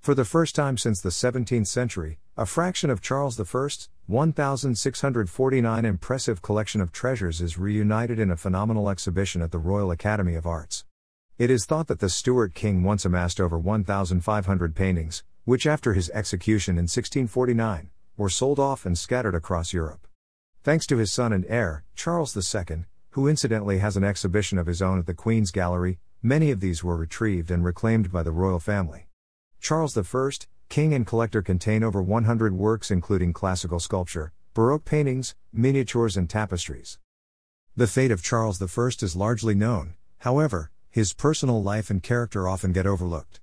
For the first time since the 17th century, a fraction of Charles I's 1,649 impressive collection of treasures is reunited in a phenomenal exhibition at the Royal Academy of Arts. It is thought that the Stuart king once amassed over 1,500 paintings, which after his execution in 1649, were sold off and scattered across Europe. Thanks to his son and heir, Charles II, who incidentally has an exhibition of his own at the Queen's Gallery, many of these were retrieved and reclaimed by the royal family. Charles I, king and collector contain over 100 works including classical sculpture, Baroque paintings, miniatures and tapestries. The fate of Charles I is largely known, however, his personal life and character often get overlooked.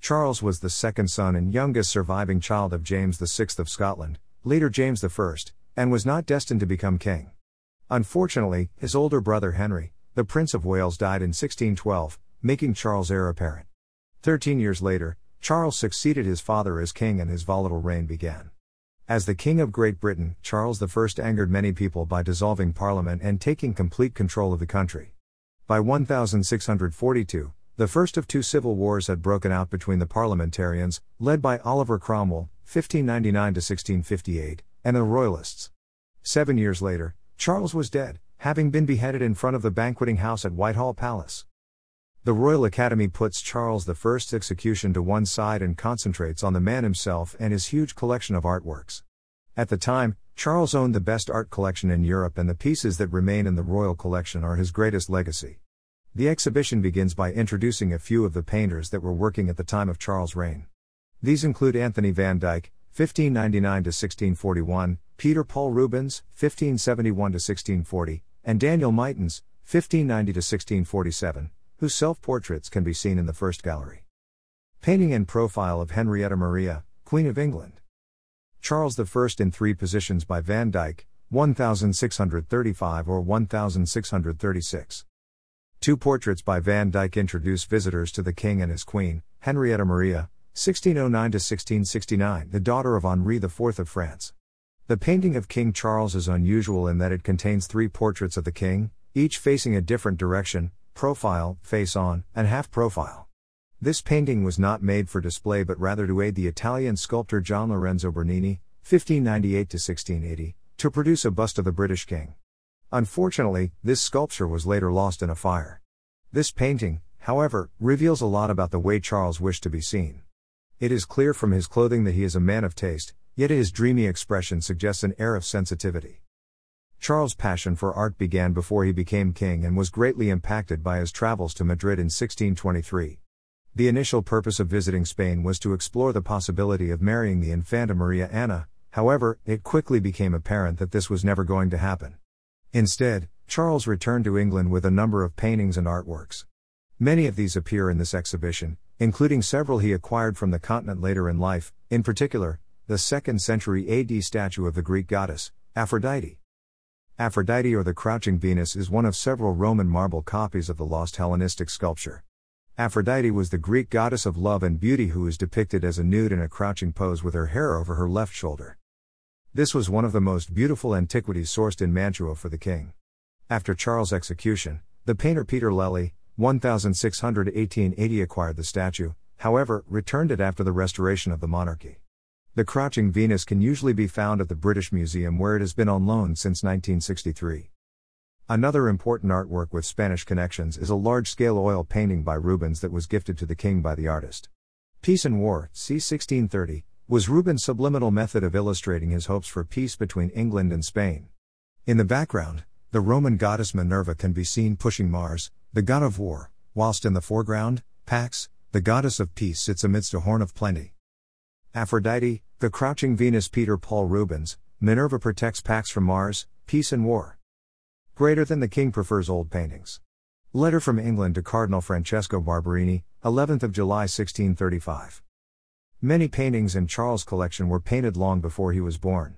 Charles was the second son and youngest surviving child of James VI of Scotland, later James I, and was not destined to become king. Unfortunately, his older brother Henry, the Prince of Wales, died in 1612, making Charles heir apparent. Thirteen years later, Charles succeeded his father as king and his volatile reign began. As the King of Great Britain, Charles I angered many people by dissolving Parliament and taking complete control of the country. By 1642, the first of two civil wars had broken out between the parliamentarians, led by Oliver Cromwell, 1599 1658, and the Royalists. Seven years later, Charles was dead, having been beheaded in front of the banqueting house at Whitehall Palace. The Royal Academy puts Charles I's execution to one side and concentrates on the man himself and his huge collection of artworks. At the time, Charles owned the best art collection in Europe, and the pieces that remain in the royal collection are his greatest legacy. The exhibition begins by introducing a few of the painters that were working at the time of Charles' reign. These include Anthony van Dyck, 1599 1641, Peter Paul Rubens, 1571 1640, and Daniel Mytens, 1590 1647 whose self portraits can be seen in the first gallery. Painting and profile of Henrietta Maria, Queen of England. Charles I in three positions by Van Dyck, 1635 or 1636. Two portraits by Van Dyck introduce visitors to the king and his queen, Henrietta Maria, 1609 1669, the daughter of Henri IV of France. The painting of King Charles is unusual in that it contains three portraits of the king, each facing a different direction, profile, face on, and half profile. This painting was not made for display but rather to aid the Italian sculptor Gian Lorenzo Bernini, 1598 1680, to produce a bust of the British king. Unfortunately, this sculpture was later lost in a fire. This painting, however, reveals a lot about the way Charles wished to be seen. It is clear from his clothing that he is a man of taste, yet his dreamy expression suggests an air of sensitivity. Charles' passion for art began before he became king and was greatly impacted by his travels to Madrid in 1623. The initial purpose of visiting Spain was to explore the possibility of marrying the Infanta Maria Anna, however, it quickly became apparent that this was never going to happen. Instead, Charles returned to England with a number of paintings and artworks. Many of these appear in this exhibition, including several he acquired from the continent later in life, in particular, the 2nd century AD statue of the Greek goddess, Aphrodite. Aphrodite or the Crouching Venus is one of several Roman marble copies of the lost Hellenistic sculpture. Aphrodite was the Greek goddess of love and beauty who is depicted as a nude in a crouching pose with her hair over her left shoulder. This was one of the most beautiful antiquities sourced in Mantua for the king. After Charles' execution, the painter Peter Lely, 1618-80 acquired the statue, however, returned it after the restoration of the monarchy. The Crouching Venus can usually be found at the British Museum where it has been on loan since 1963. Another important artwork with Spanish connections is a large scale oil painting by Rubens that was gifted to the king by the artist. Peace and War, c. 1630, was Rubens' subliminal method of illustrating his hopes for peace between England and Spain. In the background, the Roman goddess Minerva can be seen pushing Mars, the god of war, whilst in the foreground, Pax, the goddess of peace, sits amidst a horn of plenty. Aphrodite, the Crouching Venus Peter Paul Rubens, Minerva protects Pax from Mars, peace and war. Greater than the king prefers old paintings. Letter from England to Cardinal Francesco Barberini, 11th of July 1635. Many paintings in Charles' collection were painted long before he was born.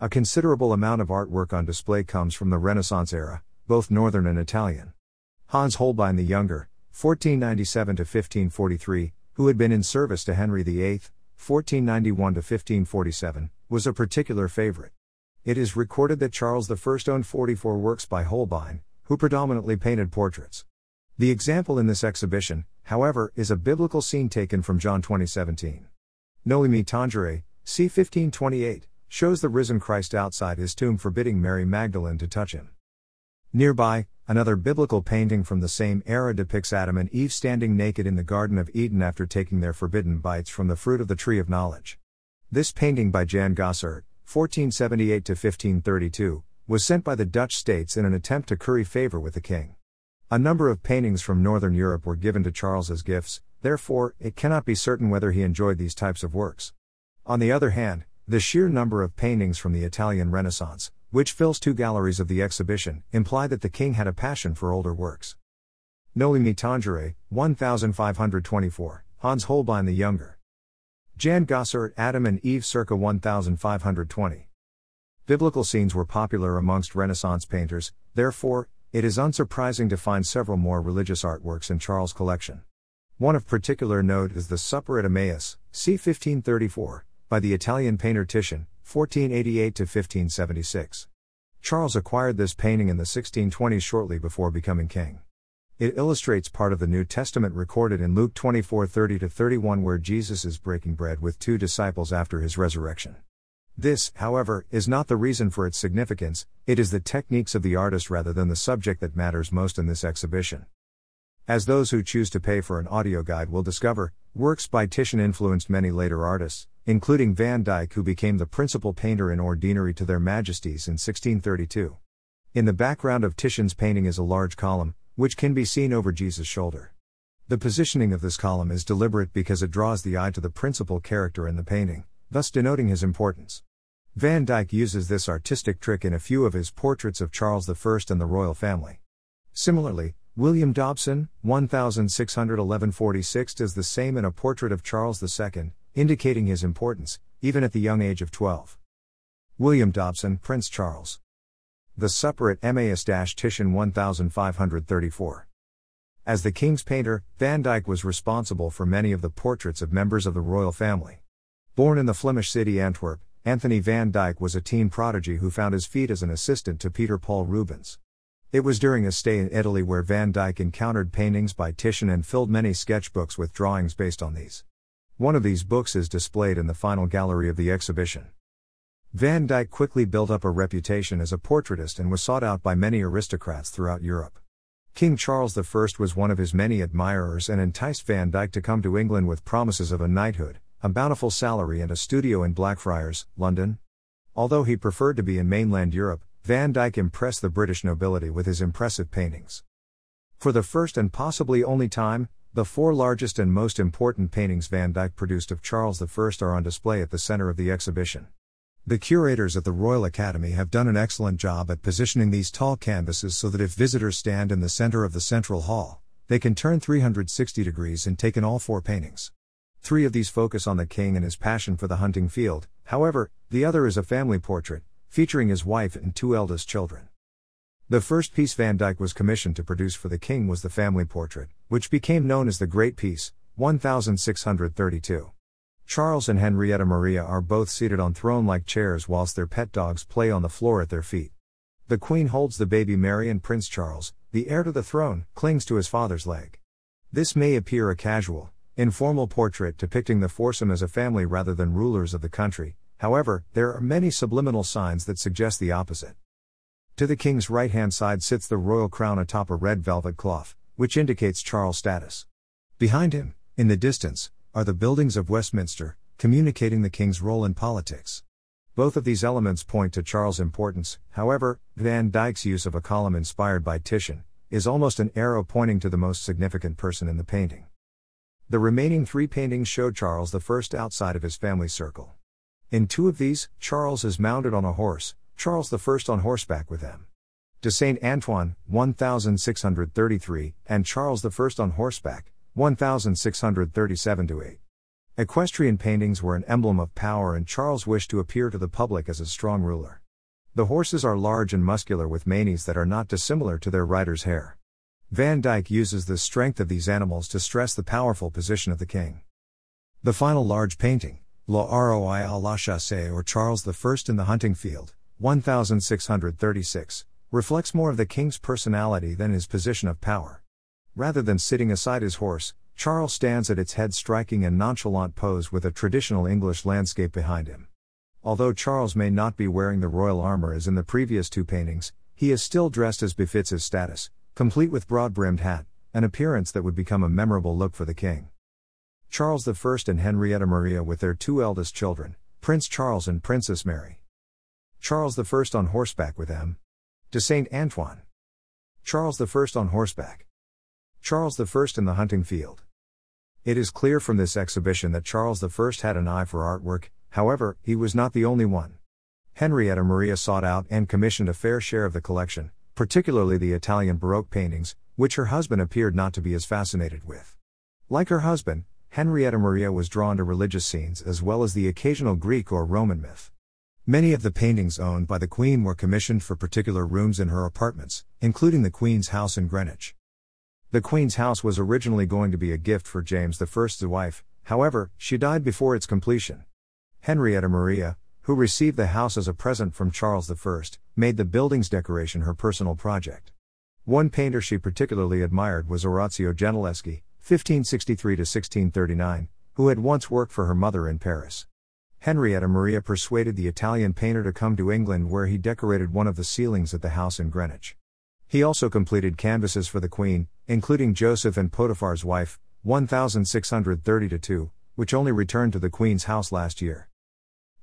A considerable amount of artwork on display comes from the Renaissance era, both Northern and Italian. Hans Holbein the Younger, 1497 1543, who had been in service to Henry VIII, 1491 to 1547, was a particular favorite. It is recorded that Charles I owned 44 works by Holbein, who predominantly painted portraits. The example in this exhibition, however, is a biblical scene taken from John 2017. Noli Me Tangere, c. 1528, shows the risen Christ outside his tomb forbidding Mary Magdalene to touch him. Nearby, another biblical painting from the same era depicts Adam and Eve standing naked in the Garden of Eden after taking their forbidden bites from the fruit of the tree of knowledge. This painting by Jan Gossart, 1478 1532, was sent by the Dutch states in an attempt to curry favor with the king. A number of paintings from Northern Europe were given to Charles as gifts, therefore, it cannot be certain whether he enjoyed these types of works. On the other hand, the sheer number of paintings from the Italian Renaissance, which fills two galleries of the exhibition, imply that the king had a passion for older works. Noli Me Tangere, 1524, Hans Holbein the Younger. Jan Gossart, Adam and Eve circa 1520. Biblical scenes were popular amongst Renaissance painters, therefore, it is unsurprising to find several more religious artworks in Charles' collection. One of particular note is the Supper at Emmaus, c. 1534, by the Italian painter Titian, 1488 to 1576. Charles acquired this painting in the 1620s shortly before becoming king. It illustrates part of the New Testament recorded in Luke 24:30 31 where Jesus is breaking bread with two disciples after his resurrection. This, however, is not the reason for its significance, it is the techniques of the artist rather than the subject that matters most in this exhibition. As those who choose to pay for an audio guide will discover, works by Titian influenced many later artists, including Van Dyck, who became the principal painter in ordinary to their majesties in 1632. In the background of Titian's painting is a large column, which can be seen over Jesus' shoulder. The positioning of this column is deliberate because it draws the eye to the principal character in the painting, thus denoting his importance. Van Dyck uses this artistic trick in a few of his portraits of Charles I and the royal family. Similarly, William Dobson, 1611-46 does the same in a portrait of Charles II, indicating his importance, even at the young age of 12. William Dobson, Prince Charles. The Supper at Emmaus Titian 1534. As the king's painter, Van Dyck was responsible for many of the portraits of members of the royal family. Born in the Flemish city Antwerp, Anthony van Dyck was a teen prodigy who found his feet as an assistant to Peter Paul Rubens. It was during a stay in Italy where Van Dyck encountered paintings by Titian and filled many sketchbooks with drawings based on these. One of these books is displayed in the final gallery of the exhibition. Van Dyck quickly built up a reputation as a portraitist and was sought out by many aristocrats throughout Europe. King Charles I was one of his many admirers and enticed Van Dyck to come to England with promises of a knighthood, a bountiful salary, and a studio in Blackfriars, London. Although he preferred to be in mainland Europe, Van Dyck impressed the British nobility with his impressive paintings. For the first and possibly only time, the four largest and most important paintings Van Dyck produced of Charles I are on display at the center of the exhibition. The curators at the Royal Academy have done an excellent job at positioning these tall canvases so that if visitors stand in the center of the central hall, they can turn 360 degrees and take in all four paintings. Three of these focus on the king and his passion for the hunting field, however, the other is a family portrait, featuring his wife and two eldest children. The first piece Van Dyck was commissioned to produce for the king was the family portrait, which became known as the Great Piece, 1632. Charles and Henrietta Maria are both seated on throne like chairs whilst their pet dogs play on the floor at their feet. The Queen holds the baby Mary and Prince Charles, the heir to the throne, clings to his father's leg. This may appear a casual, informal portrait depicting the foursome as a family rather than rulers of the country, However, there are many subliminal signs that suggest the opposite. To the king's right hand side sits the royal crown atop a red velvet cloth, which indicates Charles' status. Behind him, in the distance, are the buildings of Westminster, communicating the king's role in politics. Both of these elements point to Charles' importance, however, Van Dyck's use of a column inspired by Titian is almost an arrow pointing to the most significant person in the painting. The remaining three paintings show Charles I outside of his family circle. In two of these, Charles is mounted on a horse, Charles I on horseback with him. De Saint Antoine, 1633, and Charles I on horseback, 1637 8. Equestrian paintings were an emblem of power, and Charles wished to appear to the public as a strong ruler. The horses are large and muscular with manes that are not dissimilar to their riders' hair. Van Dyck uses the strength of these animals to stress the powerful position of the king. The final large painting, La Roi à la Chasse or Charles I in the Hunting Field, 1636, reflects more of the king's personality than his position of power. Rather than sitting aside his horse, Charles stands at its head striking a nonchalant pose with a traditional English landscape behind him. Although Charles may not be wearing the royal armor as in the previous two paintings, he is still dressed as befits his status, complete with broad brimmed hat, an appearance that would become a memorable look for the king. Charles I and Henrietta Maria with their two eldest children, Prince Charles and Princess Mary. Charles I on horseback with M. de Saint Antoine. Charles I on horseback. Charles I in the hunting field. It is clear from this exhibition that Charles I had an eye for artwork, however, he was not the only one. Henrietta Maria sought out and commissioned a fair share of the collection, particularly the Italian Baroque paintings, which her husband appeared not to be as fascinated with. Like her husband, Henrietta Maria was drawn to religious scenes as well as the occasional Greek or Roman myth. Many of the paintings owned by the Queen were commissioned for particular rooms in her apartments, including the Queen's house in Greenwich. The Queen's house was originally going to be a gift for James I's wife, however, she died before its completion. Henrietta Maria, who received the house as a present from Charles I, made the building's decoration her personal project. One painter she particularly admired was Orazio Gentileschi, 1563 1639, who had once worked for her mother in Paris. Henrietta Maria persuaded the Italian painter to come to England where he decorated one of the ceilings at the house in Greenwich. He also completed canvases for the Queen, including Joseph and Potiphar's wife, 1630 2, which only returned to the Queen's house last year.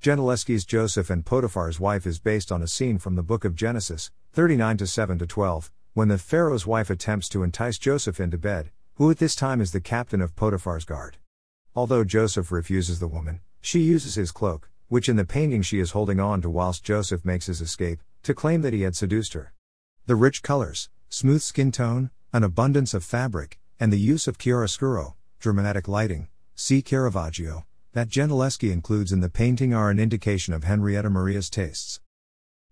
Gentileschi's Joseph and Potiphar's wife is based on a scene from the book of Genesis, 39 7 12, when the Pharaoh's wife attempts to entice Joseph into bed, who at this time is the captain of Potiphar's guard. Although Joseph refuses the woman, she uses his cloak, which in the painting she is holding on to whilst Joseph makes his escape, to claim that he had seduced her. The rich colors, smooth skin tone, an abundance of fabric, and the use of chiaroscuro, dramatic lighting, see Caravaggio, that Gentileschi includes in the painting are an indication of Henrietta Maria's tastes.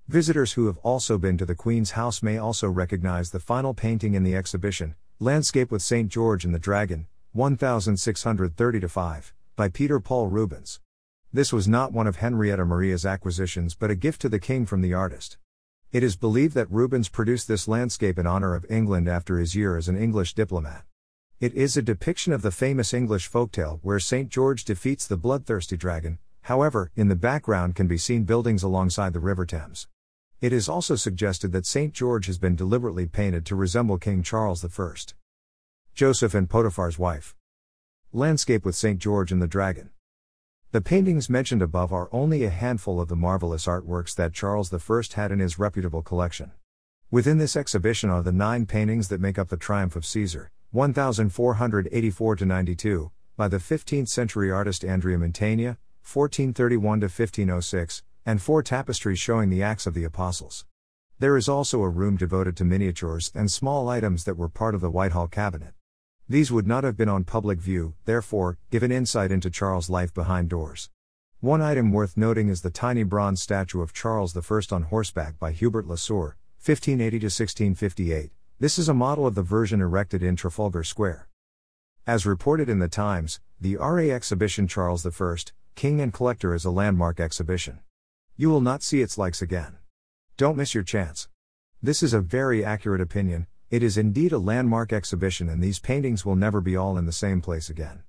Visitors who have also been to the Queen's house may also recognize the final painting in the exhibition, Landscape with St. George and the Dragon, 1630 5 by Peter Paul Rubens. This was not one of Henrietta Maria's acquisitions but a gift to the king from the artist. It is believed that Rubens produced this landscape in honor of England after his year as an English diplomat. It is a depiction of the famous English folktale where St. George defeats the bloodthirsty dragon, however, in the background can be seen buildings alongside the River Thames. It is also suggested that St. George has been deliberately painted to resemble King Charles I. Joseph and Potiphar's wife. Landscape with St. George and the Dragon. The paintings mentioned above are only a handful of the marvelous artworks that Charles I had in his reputable collection. Within this exhibition are the nine paintings that make up the Triumph of Caesar, 1484 92, by the 15th century artist Andrea Mantegna, 1431 1506, and four tapestries showing the Acts of the Apostles. There is also a room devoted to miniatures and small items that were part of the Whitehall cabinet. These would not have been on public view, therefore, give an insight into Charles' life behind doors. One item worth noting is the tiny bronze statue of Charles I on horseback by Hubert Lesueur, 1580 1658. This is a model of the version erected in Trafalgar Square. As reported in the Times, the RA exhibition Charles I, King and Collector is a landmark exhibition. You will not see its likes again. Don't miss your chance. This is a very accurate opinion, it is indeed a landmark exhibition, and these paintings will never be all in the same place again.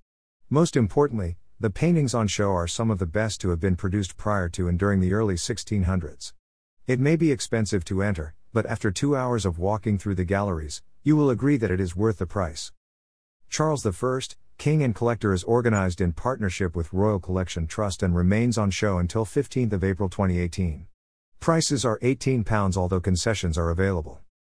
Most importantly, the paintings on show are some of the best to have been produced prior to and during the early 1600s. It may be expensive to enter, but after two hours of walking through the galleries, you will agree that it is worth the price. Charles I, King and Collector is organized in partnership with Royal Collection Trust and remains on show until 15th of April 2018. Prices are £18 although concessions are available.